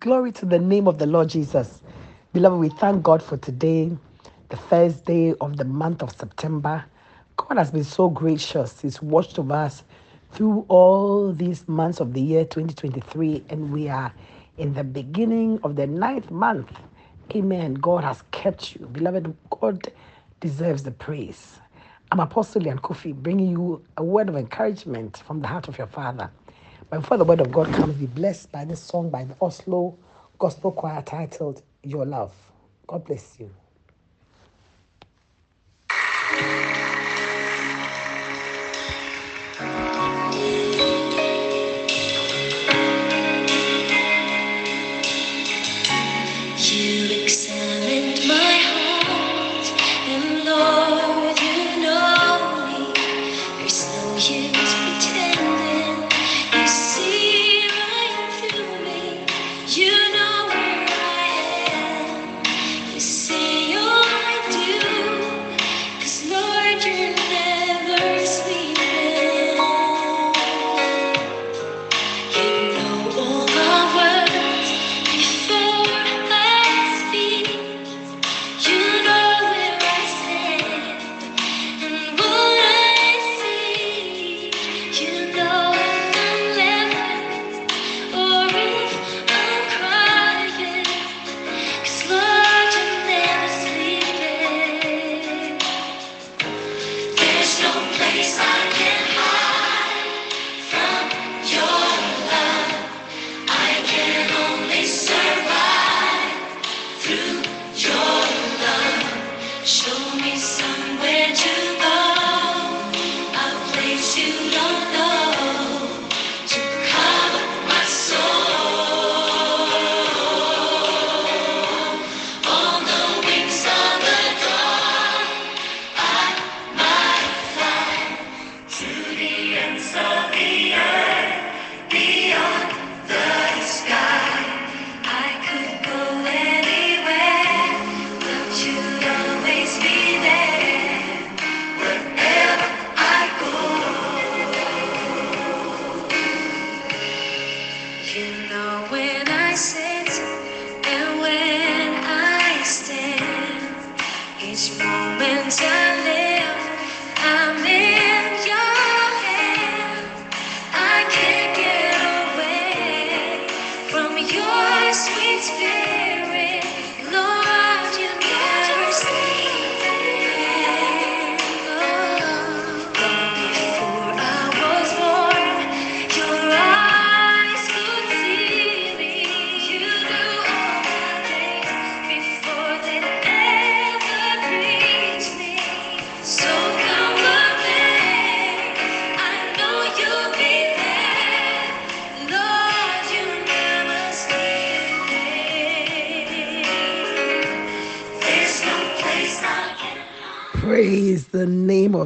Glory to the name of the Lord Jesus. Beloved, we thank God for today, the first day of the month of September. God has been so gracious. He's watched over us through all these months of the year 2023, and we are in the beginning of the ninth month. Amen. God has kept you. Beloved, God deserves the praise. I'm Apostle Lyanne Koffi, bringing you a word of encouragement from the heart of your Father. Before the word of God comes, be blessed by this song by the Oslo Gospel Choir titled Your Love. God bless. You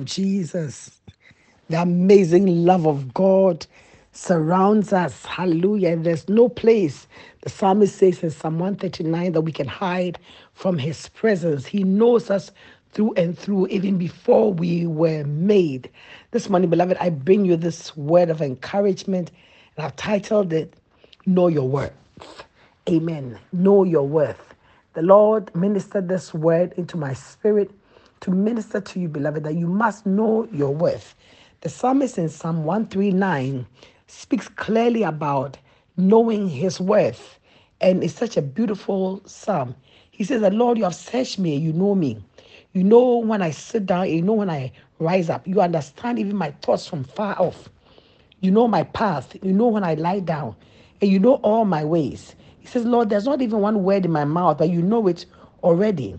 of Jesus. The amazing love of God surrounds us. Hallelujah. There's no place, the psalmist says in Psalm 139, that we can hide from his presence. He knows us through and through, even before we were made. This morning, beloved, I bring you this word of encouragement, and I've titled it, Know Your Worth. Amen. Know your worth. The Lord ministered this word into my spirit to minister to you, beloved, that you must know your worth. The psalmist in Psalm 139 speaks clearly about knowing his worth, and it's such a beautiful psalm. He says, The Lord, you have searched me, you know me. You know when I sit down, you know when I rise up. You understand even my thoughts from far off. You know my path. You know when I lie down. And you know all my ways. He says, Lord, there's not even one word in my mouth, but you know it already.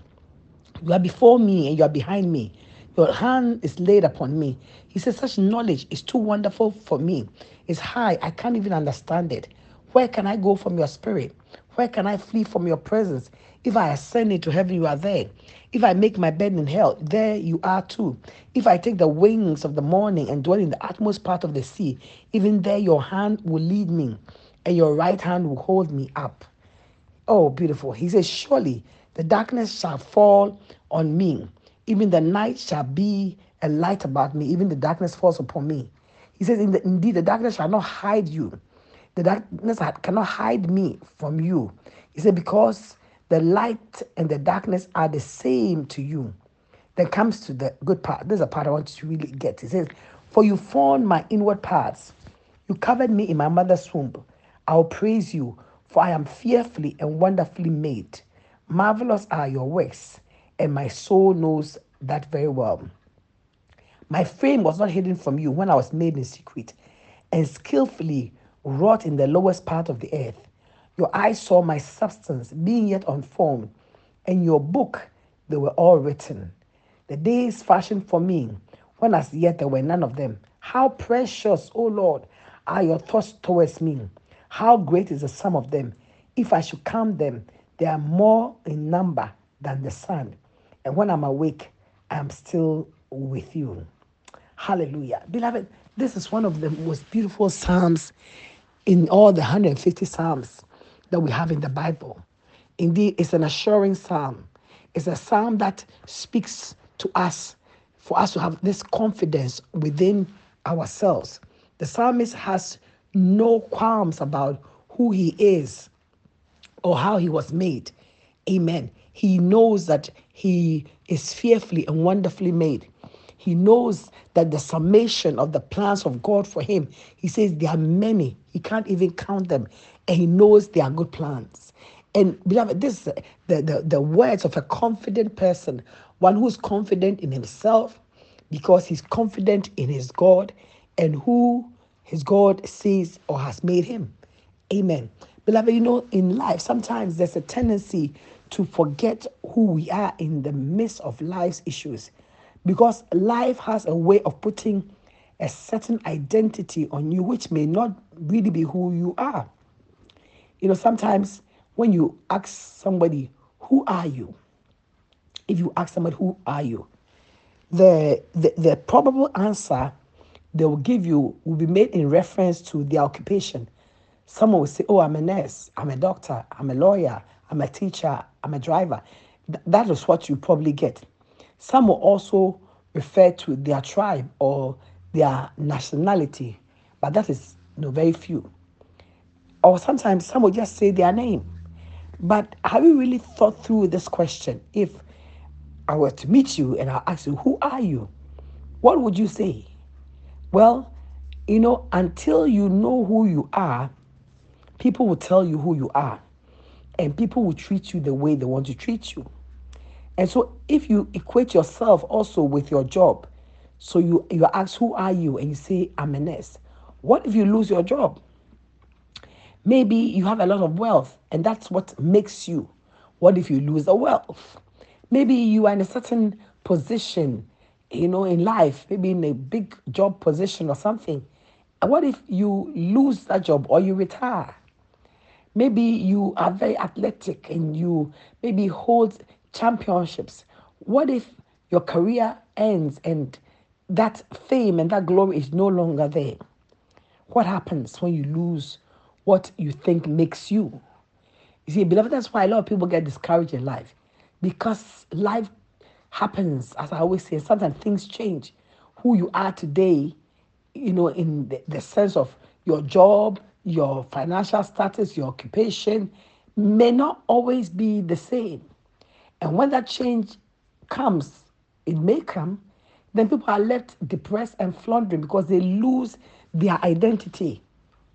You are before me and you are behind me. Your hand is laid upon me. He says, Such knowledge is too wonderful for me. It's high. I can't even understand it. Where can I go from your spirit? Where can I flee from your presence? If I ascend into heaven, you are there. If I make my bed in hell, there you are too. If I take the wings of the morning and dwell in the utmost part of the sea, even there your hand will lead me, and your right hand will hold me up. Oh, beautiful. He says, Surely the darkness shall fall on me. Even the night shall be a light about me. Even the darkness falls upon me. He says, Indeed, the darkness shall not hide you. The darkness cannot hide me from you. He said, Because the light and the darkness are the same to you. Then comes to the good part. This is a part I want to really get. He says, For you formed my inward parts. You covered me in my mother's womb. I will praise you, for I am fearfully and wonderfully made. Marvelous are your works, and my soul knows that very well. My frame was not hidden from you when I was made in secret and skillfully wrought in the lowest part of the earth. Your eyes saw my substance being yet unformed, and your book they were all written. The days fashioned for me, when as yet there were none of them. How precious, O Lord, are your thoughts towards me. How great is the sum of them. If I should count them, they are more in number than the sun. And when I'm awake, I am still with you. Hallelujah. Beloved, this is one of the most beautiful Psalms in all the 150 Psalms that we have in the Bible. Indeed, it's an assuring Psalm. It's a Psalm that speaks to us for us to have this confidence within ourselves. The psalmist has no qualms about who he is or how he was made. Amen. He knows that he is fearfully and wonderfully made. He knows that the summation of the plans of God for him, he says there are many. He can't even count them. And he knows they are good plans. And beloved, this is the, the, the words of a confident person, one who's confident in himself because he's confident in his God and who his God sees or has made him. Amen. Beloved, you know, in life, sometimes there's a tendency to forget who we are in the midst of life's issues because life has a way of putting a certain identity on you, which may not really be who you are. You know, sometimes when you ask somebody, Who are you? If you ask somebody, Who are you? the, the, the probable answer they will give you will be made in reference to their occupation. Someone will say, Oh, I'm a nurse, I'm a doctor, I'm a lawyer, I'm a teacher, I'm a driver. Th- that is what you probably get. Some will also refer to their tribe or their nationality, but that is you know, very few. Or sometimes some will just say their name. But have you really thought through this question? If I were to meet you and I ask you, Who are you? What would you say? Well, you know, until you know who you are, people will tell you who you are, and people will treat you the way they want to treat you. And so, if you equate yourself also with your job, so you you ask, Who are you? and you say, I'm a nurse. What if you lose your job? Maybe you have a lot of wealth, and that's what makes you. What if you lose the wealth? Maybe you are in a certain position, you know, in life, maybe in a big job position or something. What if you lose that job or you retire? Maybe you are very athletic and you maybe hold championships. What if your career ends and that fame and that glory is no longer there? What happens when you lose what you think makes you? You see, beloved, that's why a lot of people get discouraged in life because life happens, as I always say, sometimes things change. Who you are today, you know, in the, the sense of your job, your financial status, your occupation, may not always be the same. And when that change comes, it may come, then people are left depressed and floundering because they lose their identity.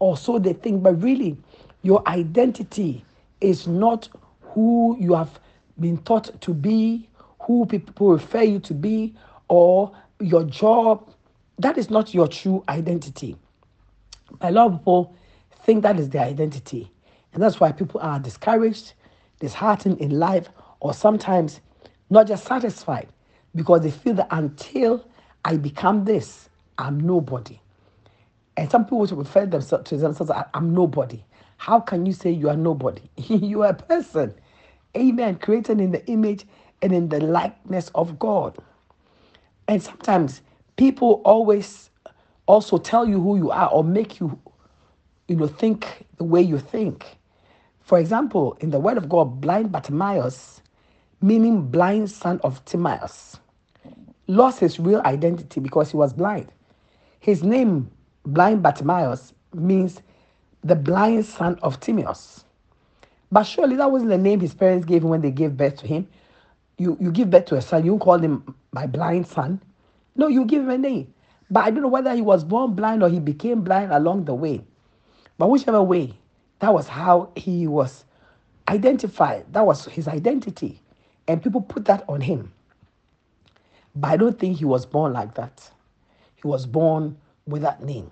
Or so they think, but really, your identity is not who you have been taught to be, who people refer you to be, or your job. That is not your true identity. A lot of people think that is their identity. And that's why people are discouraged, disheartened in life, or sometimes not just satisfied because they feel that until I become this, I'm nobody. And some people refer themselves to themselves I'm nobody. How can you say you are nobody? you are a person. Amen. Created in the image and in the likeness of God. And sometimes people always also tell you who you are or make you, you know, think the way you think. For example, in the word of God, blind Bartimaeus, meaning blind son of Timaeus, lost his real identity because he was blind. His name, blind Bartimaeus, means the blind son of Timaeus. But surely that wasn't the name his parents gave him when they gave birth to him. You you give birth to a son, you call him my blind son. No, you give him a name. But I don't know whether he was born blind or he became blind along the way. But whichever way, that was how he was identified. That was his identity. And people put that on him. But I don't think he was born like that. He was born with that name.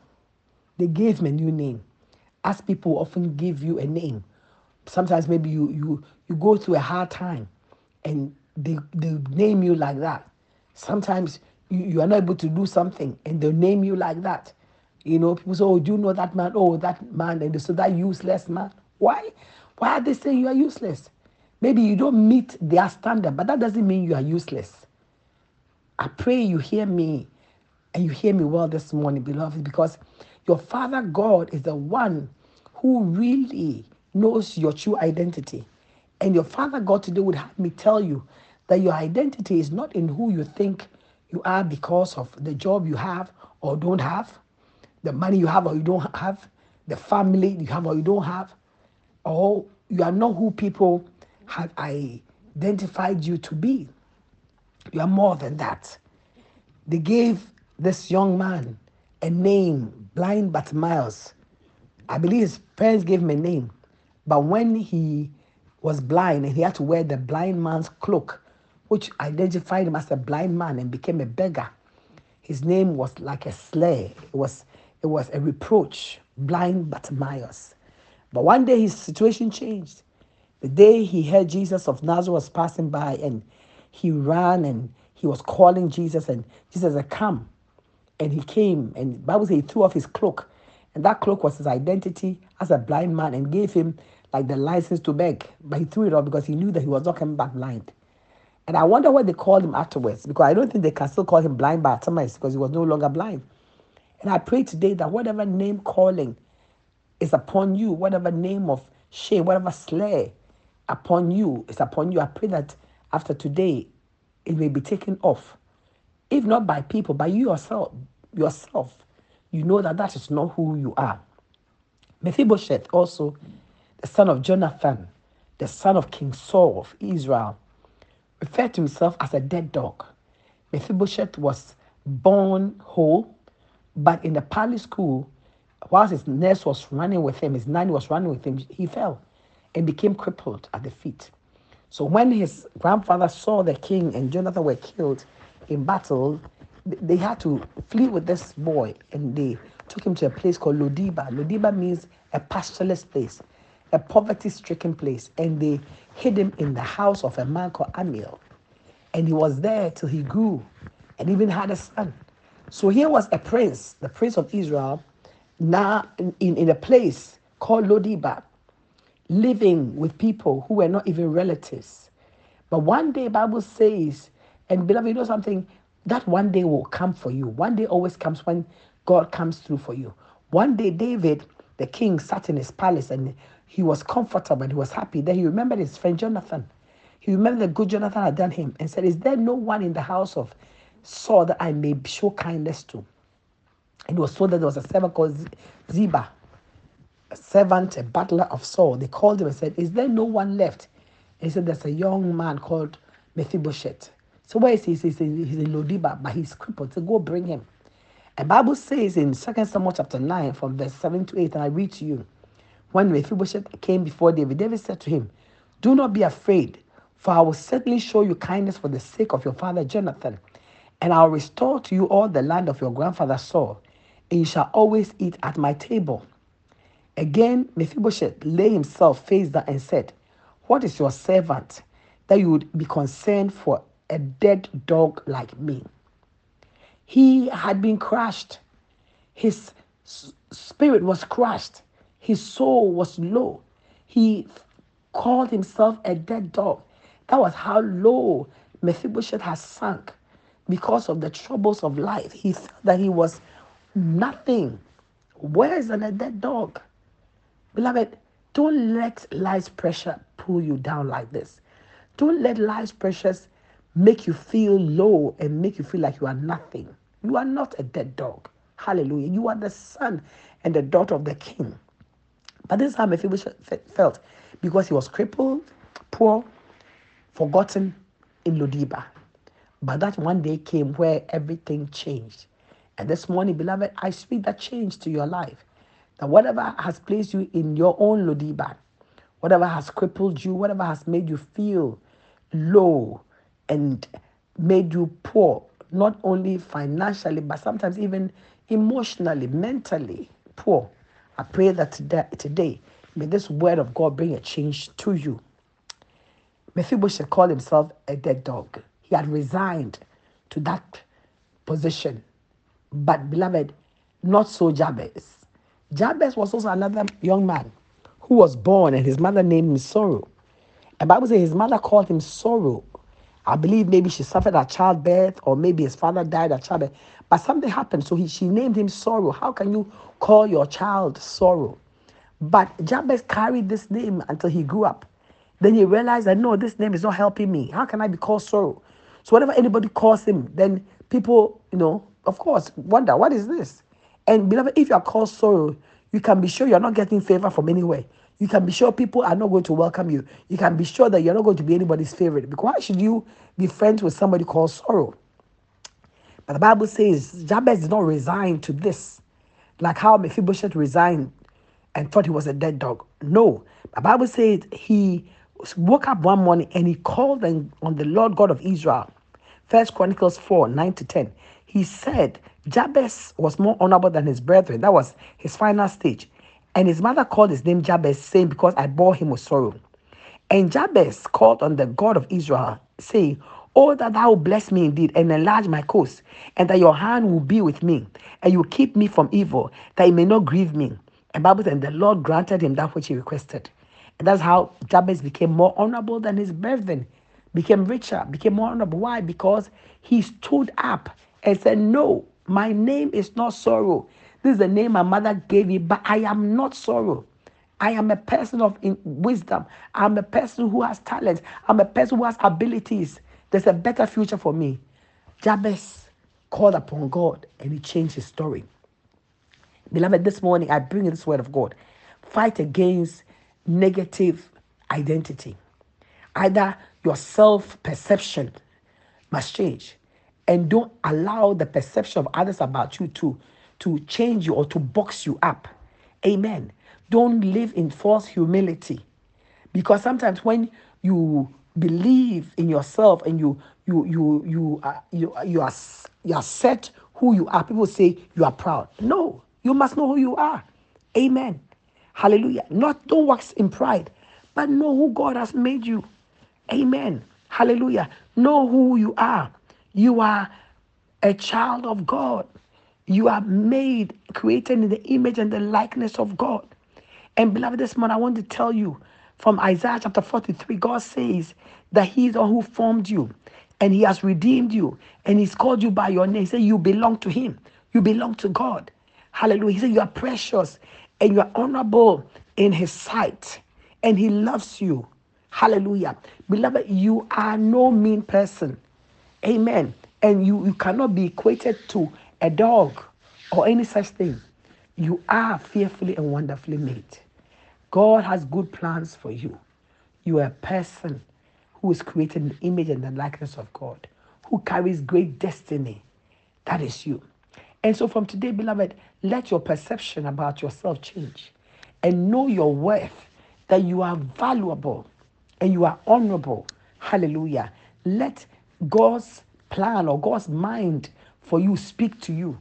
They gave him a new name. As people often give you a name. Sometimes maybe you you you go through a hard time and they they name you like that. Sometimes you, you are not able to do something and they'll name you like that. You know, people say, Oh, do you know that man? Oh, that man, and say that useless man. Why? Why are they saying you are useless? Maybe you don't meet their standard, but that doesn't mean you are useless. I pray you hear me and you hear me well this morning, beloved, because your Father God is the one who really knows your true identity. And your Father God today would have me tell you that your identity is not in who you think you are because of the job you have or don't have, the money you have or you don't have, the family you have or you don't have, or you are not who people have identified you to be. You are more than that. They gave this young man a name, Blind Bartimaeus. I believe his parents gave him a name. But when he was blind and he had to wear the blind man's cloak, which identified him as a blind man and became a beggar, his name was like a slur. It was, it was a reproach, blind Bartimaeus. But one day his situation changed. The day he heard Jesus of Nazareth was passing by and he ran and he was calling Jesus and Jesus said, Come. And he came and Bible says he threw off his cloak. And that cloak was his identity as a blind man and gave him like the license to beg. But he threw it off because he knew that he was not coming back blind. And I wonder what they called him afterwards because I don't think they can still call him blind Bartimaeus because he was no longer blind. And I pray today that whatever name calling is upon you, whatever name of shame, whatever slay upon you is upon you. I pray that after today it may be taken off. If not by people, by you yourself, yourself, you know that that is not who you are. Mephibosheth, also the son of Jonathan, the son of King Saul of Israel, referred to himself as a dead dog. Mephibosheth was born whole, but in the palace school, whilst his nurse was running with him, his nanny was running with him, he fell and became crippled at the feet. So when his grandfather saw the king and Jonathan were killed in battle, they had to flee with this boy and they took him to a place called Lodebar. Lodebar means a pastureless place, a poverty stricken place. And they hid him in the house of a man called Ammiel. And he was there till he grew and even had a son. So here was a prince, the prince of Israel, now in, in, a place called Lodebar living with people who were not even relatives. But one day, Bible says, and beloved, you know something? That one day will come for you. One day always comes when God comes through for you. One day, David, the king, sat in his palace and he was comfortable and he was happy. Then he remembered his friend Jonathan. He remembered the good Jonathan had done him and said, Is there no one in the house of Saul that I may show kindness to? It was told that there was a servant called Ziba a servant, a butler of Saul. They called him and said, Is there no one left? And he said, There's a young man called Mephibosheth. So where is he? He says he's in Lodebar, but he's crippled. So go bring him. And Bible says in 2 Samuel chapter 9, from verse 7 to 8, and I read to you, when Mephibosheth came before David, David said to him, Do not be afraid, for I will certainly show you kindness for the sake of your father Jonathan, and I'll restore to you all the land of your grandfather Saul, and you shall always eat at my table. Again, Mephibosheth lay himself face down and said, What is your servant that you would be concerned for a dead dog like me? He had been crushed. His spirit was crushed. His soul was low. He called himself a dead dog. That was how low Mephibosheth had sunk because of the troubles of life. He felt that he was nothing. Worse than a dead dog. Beloved, don't let life's pressure pull you down like this. Don't let life's pressures make you feel low and make you feel like you are nothing. You are not a dead dog. Hallelujah. You are the son and the daughter of the king. But this is how Mephibosheth felt because he was crippled, poor, forgotten in Lodebar. But that one day came where everything changed. And this morning, beloved, I speak that change to your life. That whatever has placed you in your own Lodebar, whatever has crippled you, whatever has made you feel low and made you poor, not only financially, but sometimes even emotionally, mentally poor. I pray that today, may this word of God bring a change to you. Mephibosheth called himself a dead dog. He had resigned to that position. But, beloved, not so Jabez. Jabez was also another young man who was born, and his mother named him Sorrow. And Bible says his mother called him Sorrow. I believe maybe she suffered at childbirth, or maybe his father died at childbirth. But something happened, so he, she named him Sorrow. How can you call your child Sorrow? But Jabez carried this name until he grew up. Then he realized that no, this name is not helping me. How can I be called sorrow? So whenever anybody calls him, then people, you know, of course, wonder what is this? And beloved, if you are called sorrow, you can be sure you're not getting favor from anywhere. You can be sure people are not going to welcome you. You can be sure that you're not going to be anybody's favorite. Because why should you be friends with somebody called sorrow? But the Bible says Jabez did not resign to this, like how Mephibosheth resigned and thought he was a dead dog. No, the Bible says he woke up one morning and he called on the Lord God of Israel. First Chronicles 4 9 to 10. He said Jabez was more honorable than his brethren. That was his final stage. And his mother called his name Jabez, saying, Because I bore him with sorrow. And Jabez called on the God of Israel, saying, Oh, that thou bless me indeed and enlarge my coast, and that your hand will be with me, and you keep me from evil, that it may not grieve me. And Bible says, the Lord granted him that which he requested. And that's how Jabez became more honorable than his brethren, became richer, became more honorable. Why? Because he stood up and said, No, my name is not sorrow. This is the name my mother gave me, but I am not sorrow. I am a person of wisdom. I'm a person who has talents. I'm a person who has abilities. There's a better future for me. Jabez called upon God and he changed his story. Beloved, this morning I bring you this word of God. Fight against negative identity. Either your self perception must change, and don't allow the perception of others about you to, to change you or to box you up. Amen. Don't live in false humility. Because sometimes when you believe in yourself and you you you you are you, you are you are set who you are, people say you are proud. No, you must know who you are. Amen. Hallelujah. Not don't wax in pride, but know who God has made you. Amen. Hallelujah. Know who you are. You are a child of God. You are made, created in the image and the likeness of God. And beloved, this morning I want to tell you from Isaiah chapter 43, God says that He is the one who formed you and He has redeemed you and He's called you by your name. He said, You belong to Him, you belong to God. Hallelujah. He said, You are precious and you are honorable in His sight, and He loves you. Hallelujah. Beloved, you are no mean person. Amen. And you, you cannot be equated to a dog or any such thing. You are fearfully and wonderfully made. God has good plans for you. You are a person who is created in the image and the likeness of God, who carries great destiny. That is you. And so from today, beloved, let your perception about yourself change and know your worth, that you are valuable and you are honorable. Hallelujah. Let God's plan or God's mind for you speak to you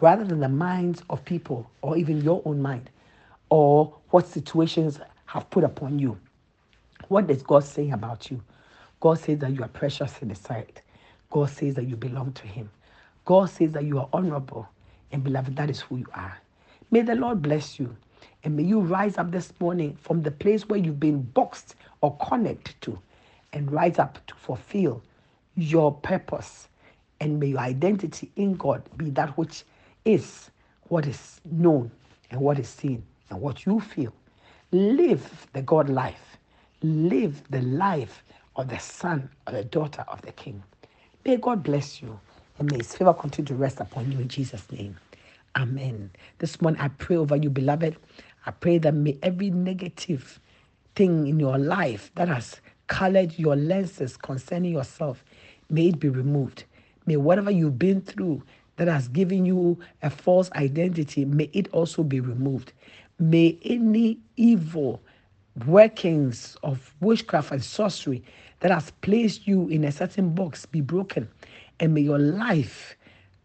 rather than the minds of people or even your own mind or what situations have put upon you. What does God say about you? God says that you are precious in His sight. God says that you belong to Him. God says that you are honorable. And beloved, that is who you are. May the Lord bless you. And may you rise up this morning from the place where you've been boxed or connected to and rise up to fulfill your purpose. And may your identity in God be that which is what is known and what is seen and what you feel. Live the God life. Live the life of the son or the daughter of the king. May God bless you and may his favor continue to rest upon you in Jesus' name. Amen. This morning I pray over you, beloved. I pray that may every negative thing in your life that has colored your lenses concerning yourself, may it be removed. May whatever you've been through that has given you a false identity, may it also be removed. May any evil workings of witchcraft and sorcery that has placed you in a certain box be broken. And may your life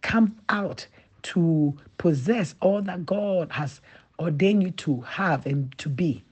come out to possess all that God has ordained you to have and to be.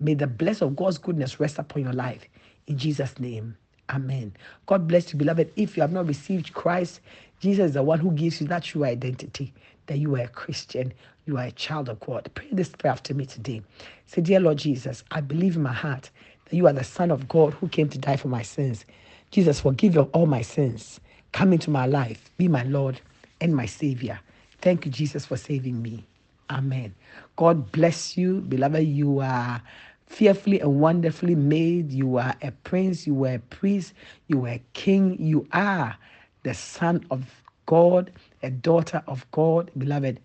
May the blessing of God's goodness rest upon your life. In Jesus' name, amen. God bless you, beloved. If you have not received Christ, Jesus is the one who gives you that true identity that you are a Christian, you are a child of God. Pray this prayer after me today. Say, Dear Lord Jesus, I believe in my heart that you are the Son of God who came to die for my sins. Jesus, forgive all my sins. Come into my life. Be my Lord and my Savior. Thank you, Jesus, for saving me. Amen. God bless you, beloved. You are fearfully and wonderfully made. You are a prince. You are a priest. You are a king. You are the son of God, a daughter of God. Beloved,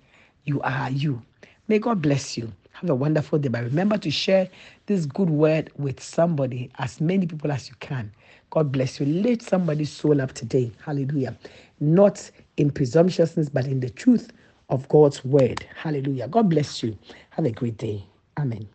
you are you. May God bless you. Have a wonderful day. But remember to share this good word with somebody, as many people as you can. God bless you. Lift somebody's soul up today. Hallelujah. Not in presumptuousness, but in the truth of God's word. Hallelujah. God bless you. Have a great day. Amen.